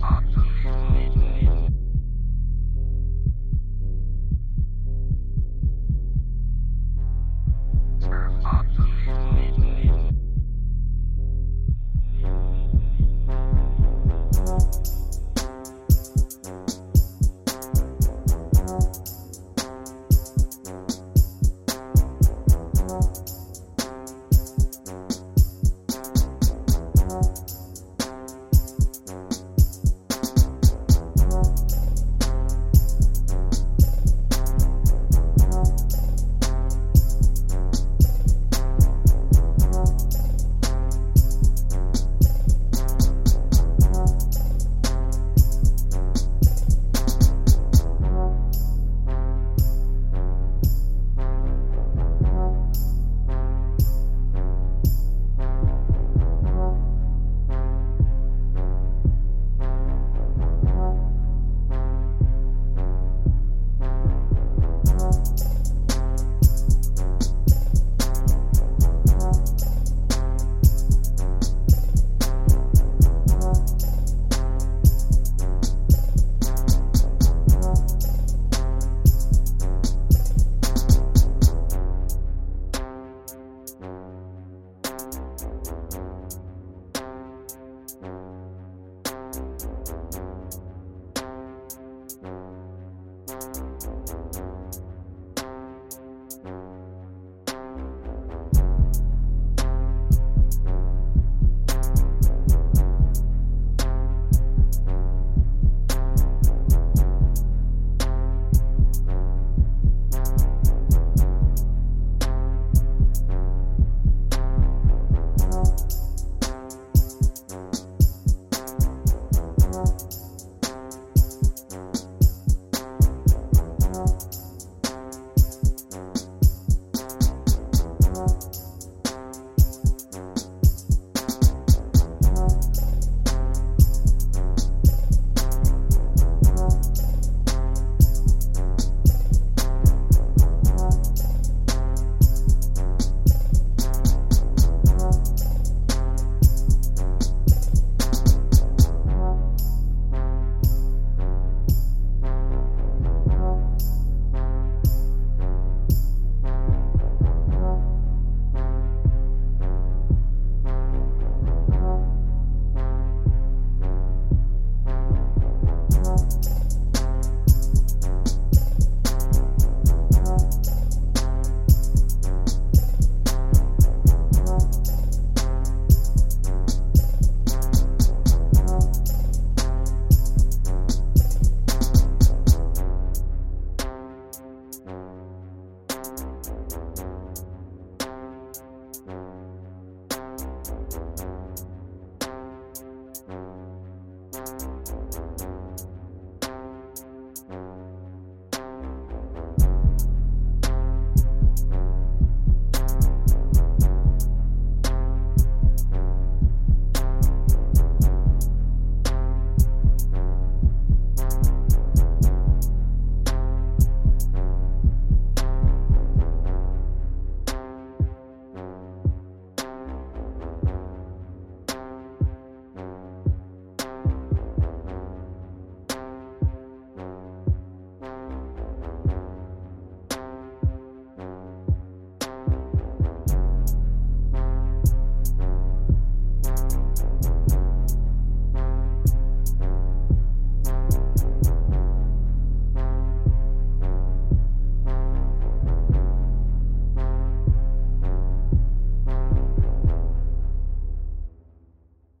Uh. うん。